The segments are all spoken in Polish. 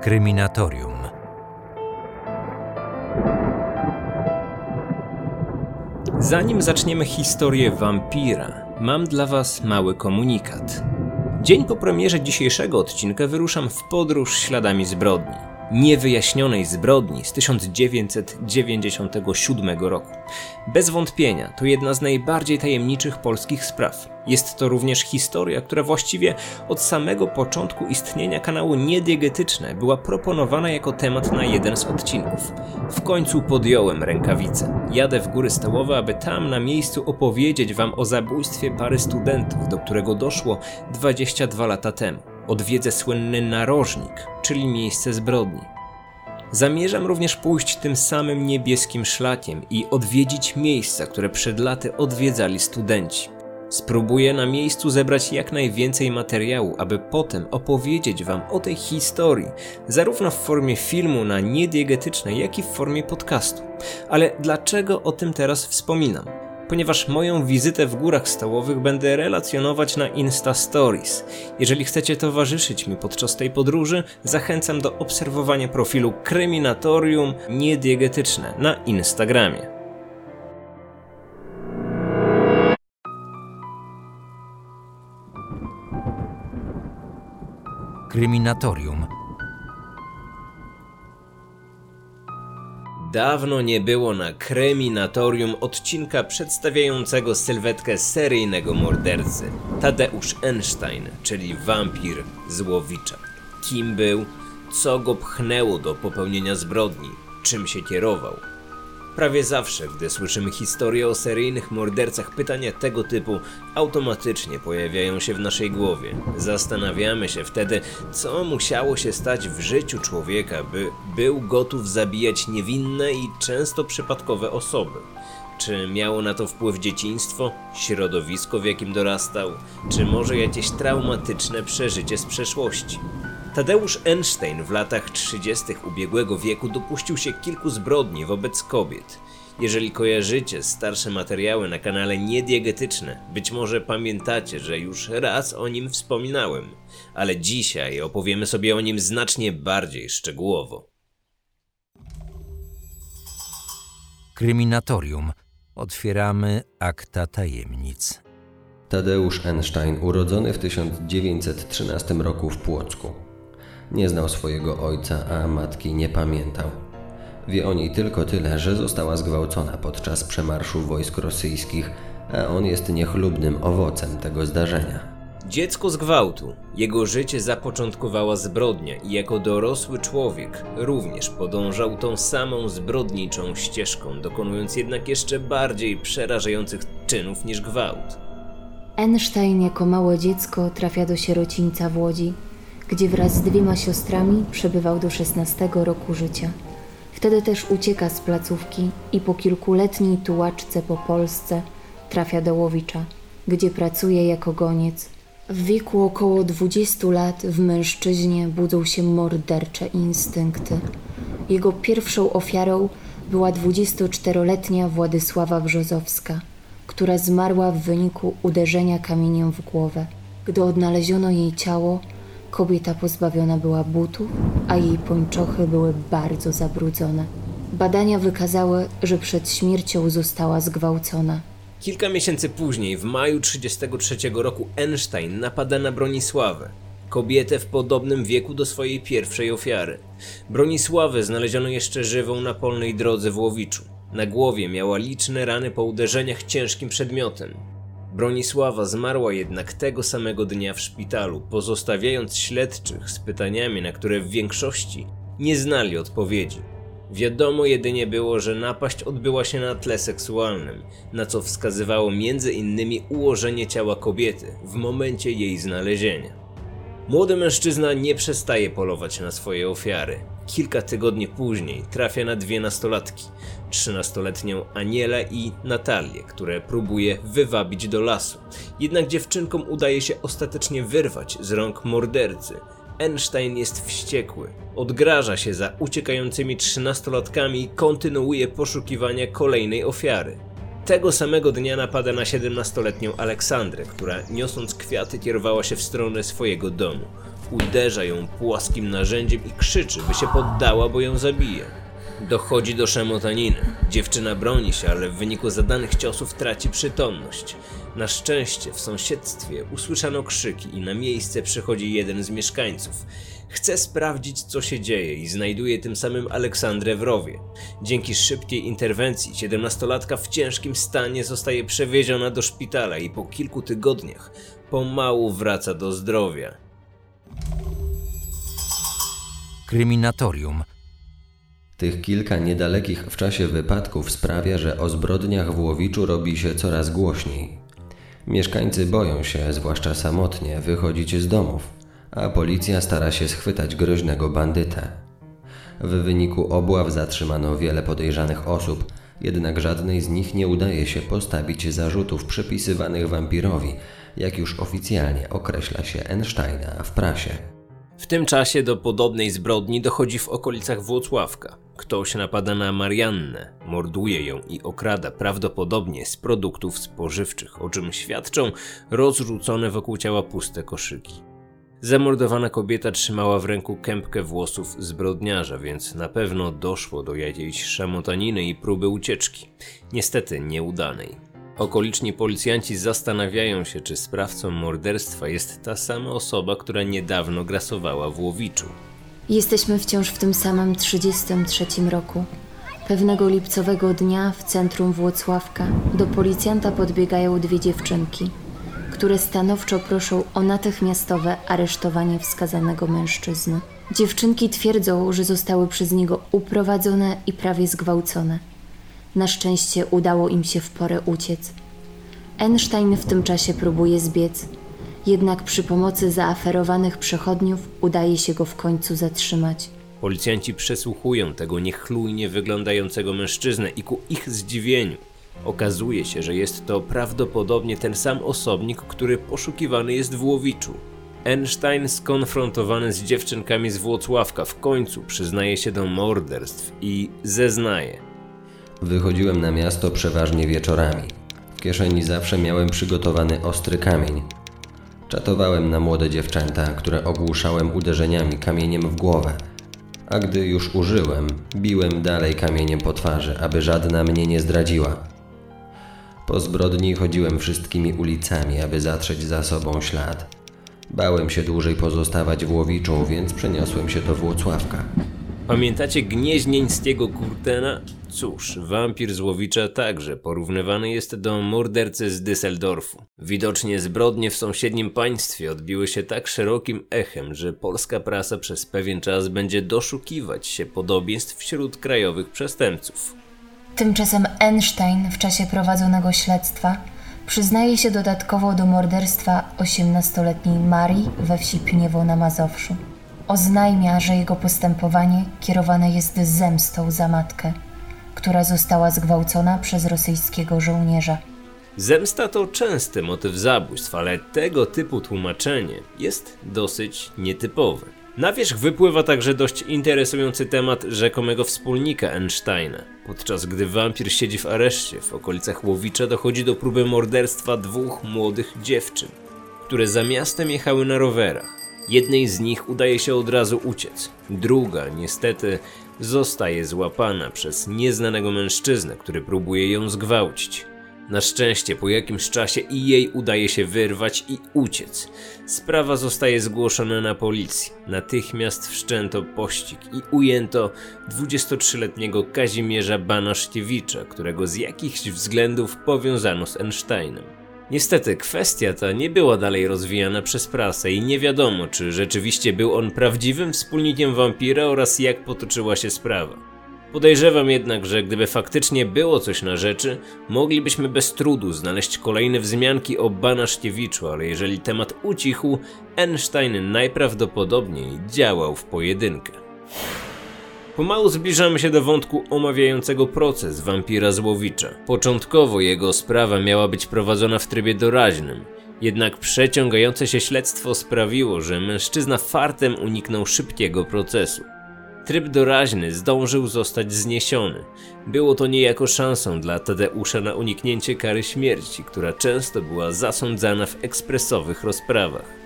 Kryminatorium. Zanim zaczniemy historię wampira, mam dla Was mały komunikat. Dzień po premierze dzisiejszego odcinka wyruszam w podróż śladami zbrodni niewyjaśnionej zbrodni z 1997 roku. Bez wątpienia to jedna z najbardziej tajemniczych polskich spraw. Jest to również historia, która właściwie od samego początku istnienia kanału Niediegetyczne była proponowana jako temat na jeden z odcinków. W końcu podjąłem rękawice. Jadę w góry stołowe, aby tam na miejscu opowiedzieć wam o zabójstwie pary studentów, do którego doszło 22 lata temu odwiedzę słynny narożnik, czyli miejsce zbrodni. Zamierzam również pójść tym samym niebieskim szlakiem i odwiedzić miejsca, które przed laty odwiedzali studenci. Spróbuję na miejscu zebrać jak najwięcej materiału, aby potem opowiedzieć Wam o tej historii, zarówno w formie filmu na niediegetycznej, jak i w formie podcastu. Ale dlaczego o tym teraz wspominam? Ponieważ moją wizytę w Górach Stołowych będę relacjonować na Insta Stories. Jeżeli chcecie towarzyszyć mi podczas tej podróży, zachęcam do obserwowania profilu Kryminatorium Niediegetyczne na Instagramie. Kryminatorium Dawno nie było na kreminatorium odcinka przedstawiającego sylwetkę seryjnego mordercy Tadeusz Einstein, czyli wampir Złowicza. Kim był, co go pchnęło do popełnienia zbrodni, czym się kierował. Prawie zawsze, gdy słyszymy historię o seryjnych mordercach, pytania tego typu automatycznie pojawiają się w naszej głowie. Zastanawiamy się wtedy, co musiało się stać w życiu człowieka, by był gotów zabijać niewinne i często przypadkowe osoby. Czy miało na to wpływ dzieciństwo, środowisko w jakim dorastał, czy może jakieś traumatyczne przeżycie z przeszłości? Tadeusz Einstein w latach 30. ubiegłego wieku dopuścił się kilku zbrodni wobec kobiet. Jeżeli kojarzycie starsze materiały na kanale Niediegetyczne, być może pamiętacie, że już raz o nim wspominałem, ale dzisiaj opowiemy sobie o nim znacznie bardziej szczegółowo. Kryminatorium. Otwieramy akta tajemnic. Tadeusz Einstein, urodzony w 1913 roku w Płocku. Nie znał swojego ojca, a matki nie pamiętał. Wie o niej tylko tyle, że została zgwałcona podczas przemarszu wojsk rosyjskich, a on jest niechlubnym owocem tego zdarzenia. Dziecko z gwałtu. Jego życie zapoczątkowała zbrodnia i jako dorosły człowiek również podążał tą samą zbrodniczą ścieżką, dokonując jednak jeszcze bardziej przerażających czynów niż gwałt. Einstein jako małe dziecko trafia do sierocińca w Łodzi, gdzie wraz z dwiema siostrami przebywał do 16 roku życia. Wtedy też ucieka z placówki i po kilkuletniej tułaczce po Polsce trafia do Łowicza, gdzie pracuje jako goniec. W wieku około 20 lat w mężczyźnie budzą się mordercze instynkty. Jego pierwszą ofiarą była 24-letnia Władysława Brzozowska, która zmarła w wyniku uderzenia kamieniem w głowę. Gdy odnaleziono jej ciało, Kobieta pozbawiona była butów, a jej pończochy były bardzo zabrudzone. Badania wykazały, że przed śmiercią została zgwałcona. Kilka miesięcy później, w maju 1933 roku, Einstein napada na Bronisławę, kobietę w podobnym wieku do swojej pierwszej ofiary. Bronisławę znaleziono jeszcze żywą na polnej drodze w Łowiczu. Na głowie miała liczne rany po uderzeniach ciężkim przedmiotem. Bronisława zmarła jednak tego samego dnia w szpitalu, pozostawiając śledczych z pytaniami, na które w większości nie znali odpowiedzi. Wiadomo jedynie było, że napaść odbyła się na tle seksualnym, na co wskazywało między innymi ułożenie ciała kobiety w momencie jej znalezienia. Młody mężczyzna nie przestaje polować na swoje ofiary. Kilka tygodni później trafia na dwie nastolatki, trzynastoletnią Anielę i Natalię, które próbuje wywabić do lasu. Jednak dziewczynkom udaje się ostatecznie wyrwać z rąk mordercy. Einstein jest wściekły. Odgraża się za uciekającymi trzynastolatkami i kontynuuje poszukiwania kolejnej ofiary. Tego samego dnia napada na 17-letnią Aleksandrę, która niosąc kwiaty kierowała się w stronę swojego domu. Uderza ją płaskim narzędziem i krzyczy, by się poddała, bo ją zabije. Dochodzi do szamotaniny. Dziewczyna broni się, ale w wyniku zadanych ciosów traci przytomność. Na szczęście w sąsiedztwie usłyszano krzyki i na miejsce przychodzi jeden z mieszkańców. Chce sprawdzić, co się dzieje i znajduje tym samym Aleksandrę w rowie. Dzięki szybkiej interwencji, siedemnastolatka w ciężkim stanie zostaje przewieziona do szpitala i po kilku tygodniach pomału wraca do zdrowia. Tych kilka niedalekich w czasie wypadków sprawia, że o zbrodniach w Łowiczu robi się coraz głośniej. Mieszkańcy boją się, zwłaszcza samotnie, wychodzić z domów, a policja stara się schwytać groźnego bandytę. W wyniku obław zatrzymano wiele podejrzanych osób, jednak żadnej z nich nie udaje się postawić zarzutów przypisywanych wampirowi, jak już oficjalnie określa się Einsteina w prasie. W tym czasie do podobnej zbrodni dochodzi w okolicach Włocławka. Ktoś napada na Mariannę, morduje ją i okrada prawdopodobnie z produktów spożywczych, o czym świadczą rozrzucone wokół ciała puste koszyki. Zamordowana kobieta trzymała w ręku kępkę włosów zbrodniarza, więc na pewno doszło do jakiejś szamotaniny i próby ucieczki. Niestety nieudanej. Okoliczni policjanci zastanawiają się, czy sprawcą morderstwa jest ta sama osoba, która niedawno grasowała w Łowiczu. Jesteśmy wciąż w tym samym 33 roku. Pewnego lipcowego dnia w centrum Włocławka do policjanta podbiegają dwie dziewczynki, które stanowczo proszą o natychmiastowe aresztowanie wskazanego mężczyzny. Dziewczynki twierdzą, że zostały przez niego uprowadzone i prawie zgwałcone. Na szczęście udało im się w porę uciec. Einstein w tym czasie próbuje zbiec, jednak przy pomocy zaaferowanych przechodniów udaje się go w końcu zatrzymać. Policjanci przesłuchują tego niechlujnie wyglądającego mężczyznę i ku ich zdziwieniu okazuje się, że jest to prawdopodobnie ten sam osobnik, który poszukiwany jest w Łowiczu. Einstein skonfrontowany z dziewczynkami z Włocławka w końcu przyznaje się do morderstw i zeznaje – Wychodziłem na miasto przeważnie wieczorami. W kieszeni zawsze miałem przygotowany ostry kamień. Czatowałem na młode dziewczęta, które ogłuszałem uderzeniami kamieniem w głowę. A gdy już użyłem, biłem dalej kamieniem po twarzy, aby żadna mnie nie zdradziła. Po zbrodni chodziłem wszystkimi ulicami, aby zatrzeć za sobą ślad. Bałem się dłużej pozostawać w Łowiczu, więc przeniosłem się do Włocławka. Pamiętacie gnieźnieńskiego Kurtena? Cóż, wampir z Łowicza także porównywany jest do mordercy z Düsseldorfu. Widocznie zbrodnie w sąsiednim państwie odbiły się tak szerokim echem, że polska prasa przez pewien czas będzie doszukiwać się podobieństw wśród krajowych przestępców. Tymczasem Einstein w czasie prowadzonego śledztwa przyznaje się dodatkowo do morderstwa 18-letniej Marii we wsi Pniewo na Mazowszu. Oznajmia, że jego postępowanie kierowane jest zemstą za matkę która została zgwałcona przez rosyjskiego żołnierza. Zemsta to częsty motyw zabójstw, ale tego typu tłumaczenie jest dosyć nietypowe. Na wierzch wypływa także dość interesujący temat rzekomego wspólnika Einsteina. Podczas gdy wampir siedzi w areszcie w okolicach Łowicza dochodzi do próby morderstwa dwóch młodych dziewczyn, które za miastem jechały na rowerach. Jednej z nich udaje się od razu uciec, druga niestety zostaje złapana przez nieznanego mężczyznę, który próbuje ją zgwałcić. Na szczęście po jakimś czasie i jej udaje się wyrwać i uciec. Sprawa zostaje zgłoszona na policję. Natychmiast wszczęto pościg i ujęto 23-letniego Kazimierza Banaszkiewicza, którego z jakichś względów powiązano z Einsteinem. Niestety kwestia ta nie była dalej rozwijana przez prasę i nie wiadomo, czy rzeczywiście był on prawdziwym wspólnikiem wampira oraz jak potoczyła się sprawa. Podejrzewam jednak, że gdyby faktycznie było coś na rzeczy, moglibyśmy bez trudu znaleźć kolejne wzmianki o Banaszkiewiczu, ale jeżeli temat ucichł, Einstein najprawdopodobniej działał w pojedynkę. Pomału zbliżamy się do wątku omawiającego proces wampira Złowicza. Początkowo jego sprawa miała być prowadzona w trybie doraźnym, jednak przeciągające się śledztwo sprawiło, że mężczyzna fartem uniknął szybkiego procesu. Tryb doraźny zdążył zostać zniesiony. Było to niejako szansą dla Tadeusza na uniknięcie kary śmierci, która często była zasądzana w ekspresowych rozprawach.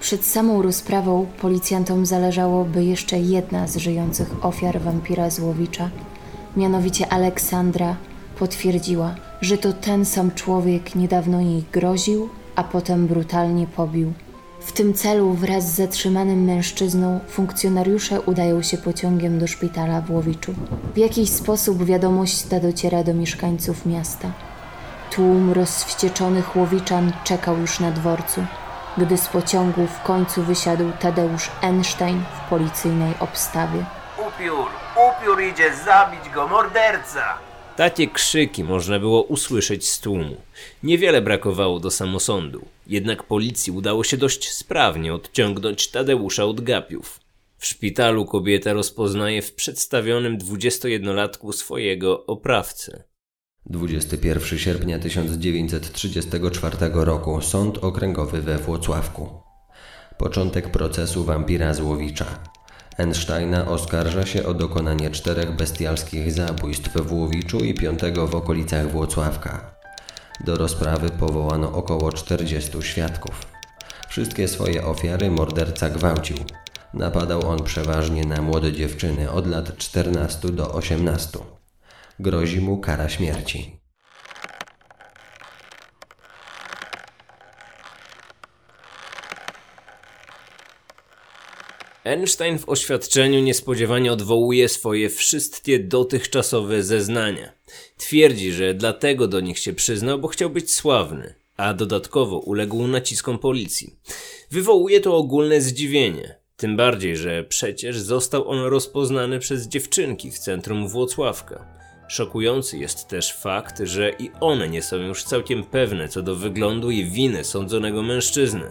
Przed samą rozprawą policjantom zależało, by jeszcze jedna z żyjących ofiar wampira Złowicza, mianowicie Aleksandra, potwierdziła, że to ten sam człowiek niedawno jej groził, a potem brutalnie pobił. W tym celu wraz z zatrzymanym mężczyzną funkcjonariusze udają się pociągiem do szpitala w Łowiczu. W jakiś sposób wiadomość ta dociera do mieszkańców miasta. Tłum rozwścieczonych łowiczan czekał już na dworcu, gdy z pociągu w końcu wysiadł Tadeusz Einstein w policyjnej obstawie. Upiór, upiór idzie zabić go, morderca! Takie krzyki można było usłyszeć z tłumu. Niewiele brakowało do samosądu, jednak policji udało się dość sprawnie odciągnąć Tadeusza od gapiów. W szpitalu kobieta rozpoznaje w przedstawionym 21-latku swojego oprawcę. 21 sierpnia 1934 roku Sąd Okręgowy we Włocławku. Początek procesu wampira Złowicza. Einsteina oskarża się o dokonanie czterech bestialskich zabójstw w Łowiczu i piątego w okolicach Włocławka. Do rozprawy powołano około 40 świadków. Wszystkie swoje ofiary morderca gwałcił. Napadał on przeważnie na młode dziewczyny od lat 14 do 18. Grozi mu kara śmierci. Einstein w oświadczeniu niespodziewanie odwołuje swoje wszystkie dotychczasowe zeznania. Twierdzi, że dlatego do nich się przyznał, bo chciał być sławny, a dodatkowo uległ naciskom policji. Wywołuje to ogólne zdziwienie. Tym bardziej, że przecież został on rozpoznany przez dziewczynki w centrum Włocławka. Szokujący jest też fakt, że i one nie są już całkiem pewne co do wyglądu i winy sądzonego mężczyzny.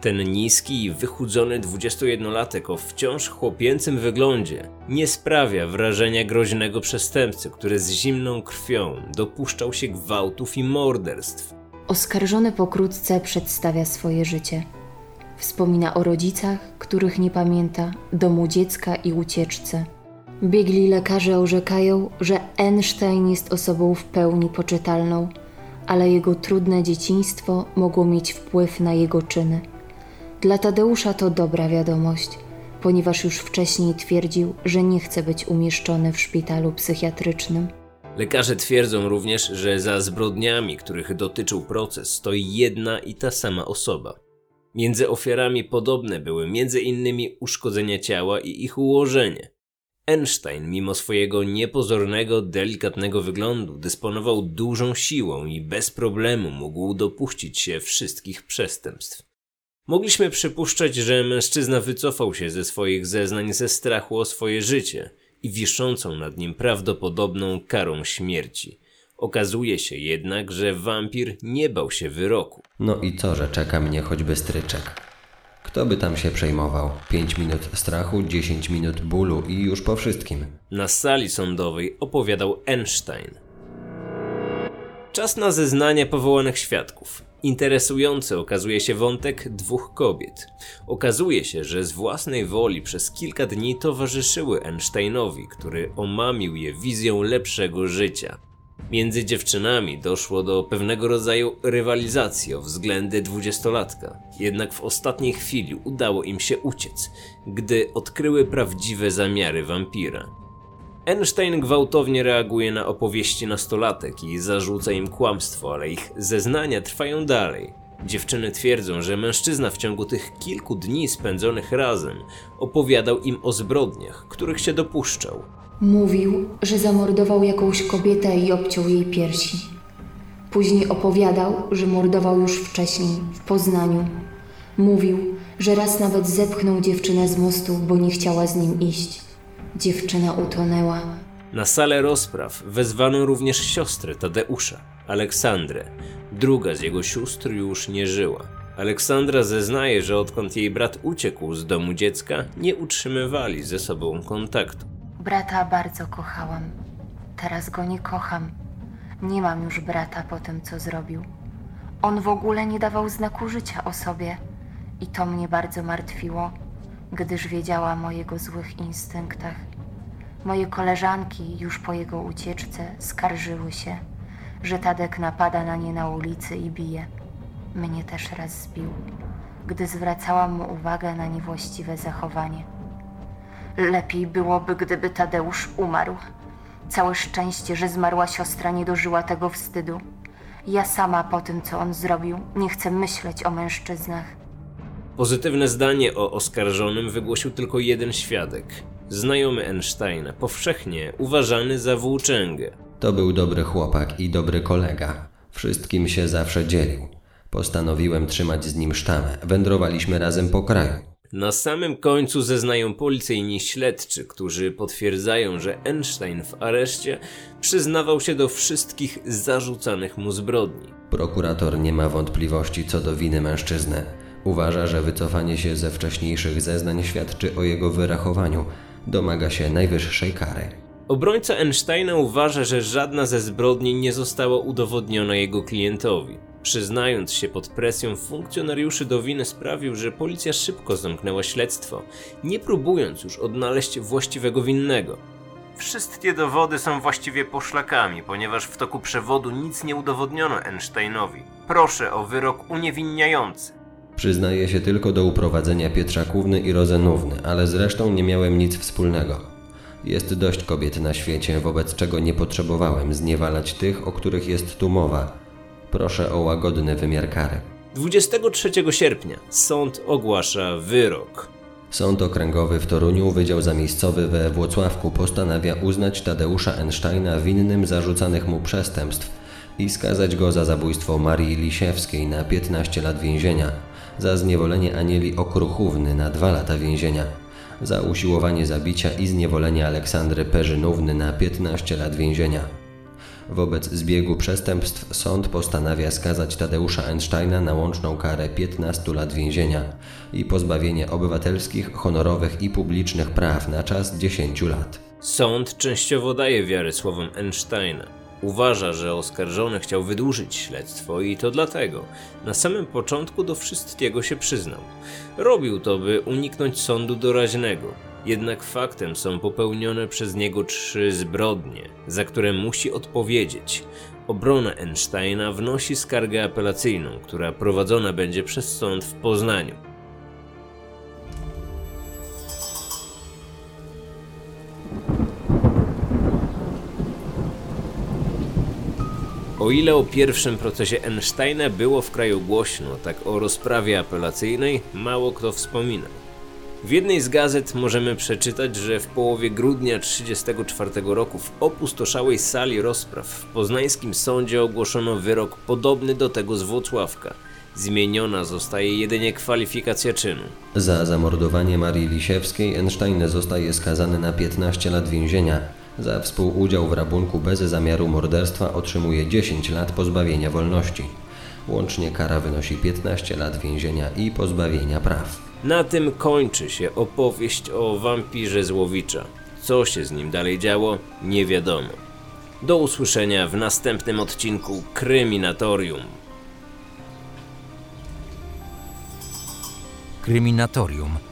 Ten niski i wychudzony 21-latek o wciąż chłopięcym wyglądzie nie sprawia wrażenia groźnego przestępcy, który z zimną krwią dopuszczał się gwałtów i morderstw. Oskarżony pokrótce przedstawia swoje życie. Wspomina o rodzicach, których nie pamięta, domu dziecka i ucieczce. Biegli lekarze orzekają, że Einstein jest osobą w pełni poczytalną, ale jego trudne dzieciństwo mogło mieć wpływ na jego czyny. Dla Tadeusza to dobra wiadomość, ponieważ już wcześniej twierdził, że nie chce być umieszczony w szpitalu psychiatrycznym. Lekarze twierdzą również, że za zbrodniami, których dotyczył proces, stoi jedna i ta sama osoba. Między ofiarami podobne były m.in. uszkodzenia ciała i ich ułożenie. Einstein, mimo swojego niepozornego, delikatnego wyglądu, dysponował dużą siłą i bez problemu mógł dopuścić się wszystkich przestępstw. Mogliśmy przypuszczać, że mężczyzna wycofał się ze swoich zeznań ze strachu o swoje życie i wiszącą nad nim prawdopodobną karą śmierci. Okazuje się jednak, że wampir nie bał się wyroku. No i co, że czeka mnie choćby stryczek? Kto by tam się przejmował? 5 minut strachu, 10 minut bólu i już po wszystkim. Na sali sądowej opowiadał Einstein. Czas na zeznanie powołanych świadków. Interesujący okazuje się wątek dwóch kobiet. Okazuje się, że z własnej woli przez kilka dni towarzyszyły Einsteinowi, który omamił je wizją lepszego życia. Między dziewczynami doszło do pewnego rodzaju rywalizacji o względy dwudziestolatka. Jednak w ostatniej chwili udało im się uciec, gdy odkryły prawdziwe zamiary wampira. Einstein gwałtownie reaguje na opowieści nastolatek i zarzuca im kłamstwo, ale ich zeznania trwają dalej. Dziewczyny twierdzą, że mężczyzna w ciągu tych kilku dni spędzonych razem opowiadał im o zbrodniach, których się dopuszczał. Mówił, że zamordował jakąś kobietę i obciął jej piersi. Później opowiadał, że mordował już wcześniej, w Poznaniu. Mówił, że raz nawet zepchnął dziewczynę z mostu, bo nie chciała z nim iść. Dziewczyna utonęła. Na salę rozpraw wezwano również siostrę Tadeusza, Aleksandrę. Druga z jego sióstr już nie żyła. Aleksandra zeznaje, że odkąd jej brat uciekł z domu dziecka, nie utrzymywali ze sobą kontaktu. Brata bardzo kochałam. Teraz go nie kocham. Nie mam już brata po tym, co zrobił. On w ogóle nie dawał znaku życia o sobie i to mnie bardzo martwiło, gdyż wiedziała o jego złych instynktach. Moje koleżanki już po jego ucieczce skarżyły się, że Tadek napada na nie na ulicy i bije. Mnie też raz zbił. gdy zwracałam mu uwagę na niewłaściwe zachowanie. Lepiej byłoby, gdyby Tadeusz umarł. Całe szczęście, że zmarła siostra nie dożyła tego wstydu. Ja sama po tym, co on zrobił, nie chcę myśleć o mężczyznach. Pozytywne zdanie o oskarżonym wygłosił tylko jeden świadek. Znajomy Einsteina, powszechnie uważany za włóczęgę. To był dobry chłopak i dobry kolega. Wszystkim się zawsze dzielił. Postanowiłem trzymać z nim sztamę. Wędrowaliśmy razem po kraju. Na samym końcu zeznają policyjni śledczy, którzy potwierdzają, że Einstein w areszcie przyznawał się do wszystkich zarzucanych mu zbrodni. Prokurator nie ma wątpliwości co do winy mężczyzny. Uważa, że wycofanie się ze wcześniejszych zeznań świadczy o jego wyrachowaniu. Domaga się najwyższej kary. Obrońca Einsteina uważa, że żadna ze zbrodni nie została udowodniona jego klientowi. Przyznając się pod presją funkcjonariuszy do winy sprawił, że policja szybko zamknęła śledztwo, nie próbując już odnaleźć właściwego winnego. Wszystkie dowody są właściwie poszlakami, ponieważ w toku przewodu nic nie udowodniono Einsteinowi. Proszę o wyrok uniewinniający. Przyznaję się tylko do uprowadzenia Pietrzakówny i Rozenówny, ale zresztą nie miałem nic wspólnego. Jest dość kobiet na świecie, wobec czego nie potrzebowałem zniewalać tych, o których jest tu mowa. Proszę o łagodny wymiar kary. 23 sierpnia sąd ogłasza wyrok. Sąd Okręgowy w Toruniu, Wydział Zamiejscowy we Włocławku postanawia uznać Tadeusza Einsteina winnym zarzucanych mu przestępstw i skazać go za zabójstwo Marii Lisiewskiej na 15 lat więzienia, za zniewolenie Anieli Okruchówny na 2 lata więzienia, za usiłowanie zabicia i zniewolenie Aleksandry Perzynówny na 15 lat więzienia. Wobec zbiegu przestępstw sąd postanawia skazać Tadeusza Einsteina na łączną karę 15 lat więzienia i pozbawienie obywatelskich, honorowych i publicznych praw na czas 10 lat. Sąd częściowo daje wiarę słowom Einsteina. Uważa, że oskarżony chciał wydłużyć śledztwo i to dlatego na samym początku do wszystkiego się przyznał. Robił to, by uniknąć sądu doraźnego. Jednak faktem są popełnione przez niego trzy zbrodnie, za które musi odpowiedzieć. Obrona Einsteina wnosi skargę apelacyjną, która prowadzona będzie przez sąd w Poznaniu. O ile o pierwszym procesie Einsteina było w kraju głośno, tak o rozprawie apelacyjnej mało kto wspominał. W jednej z gazet możemy przeczytać, że w połowie grudnia 1934 roku w opustoszałej sali rozpraw w poznańskim sądzie ogłoszono wyrok podobny do tego z Włocławka. Zmieniona zostaje jedynie kwalifikacja czynu. Za zamordowanie Marii Lisiewskiej Einstein zostaje skazany na 15 lat więzienia. Za współudział w rabunku bez zamiaru morderstwa otrzymuje 10 lat pozbawienia wolności. Łącznie kara wynosi 15 lat więzienia i pozbawienia praw. Na tym kończy się opowieść o wampirze Złowicza. Co się z nim dalej działo, nie wiadomo. Do usłyszenia w następnym odcinku Kryminatorium. Kryminatorium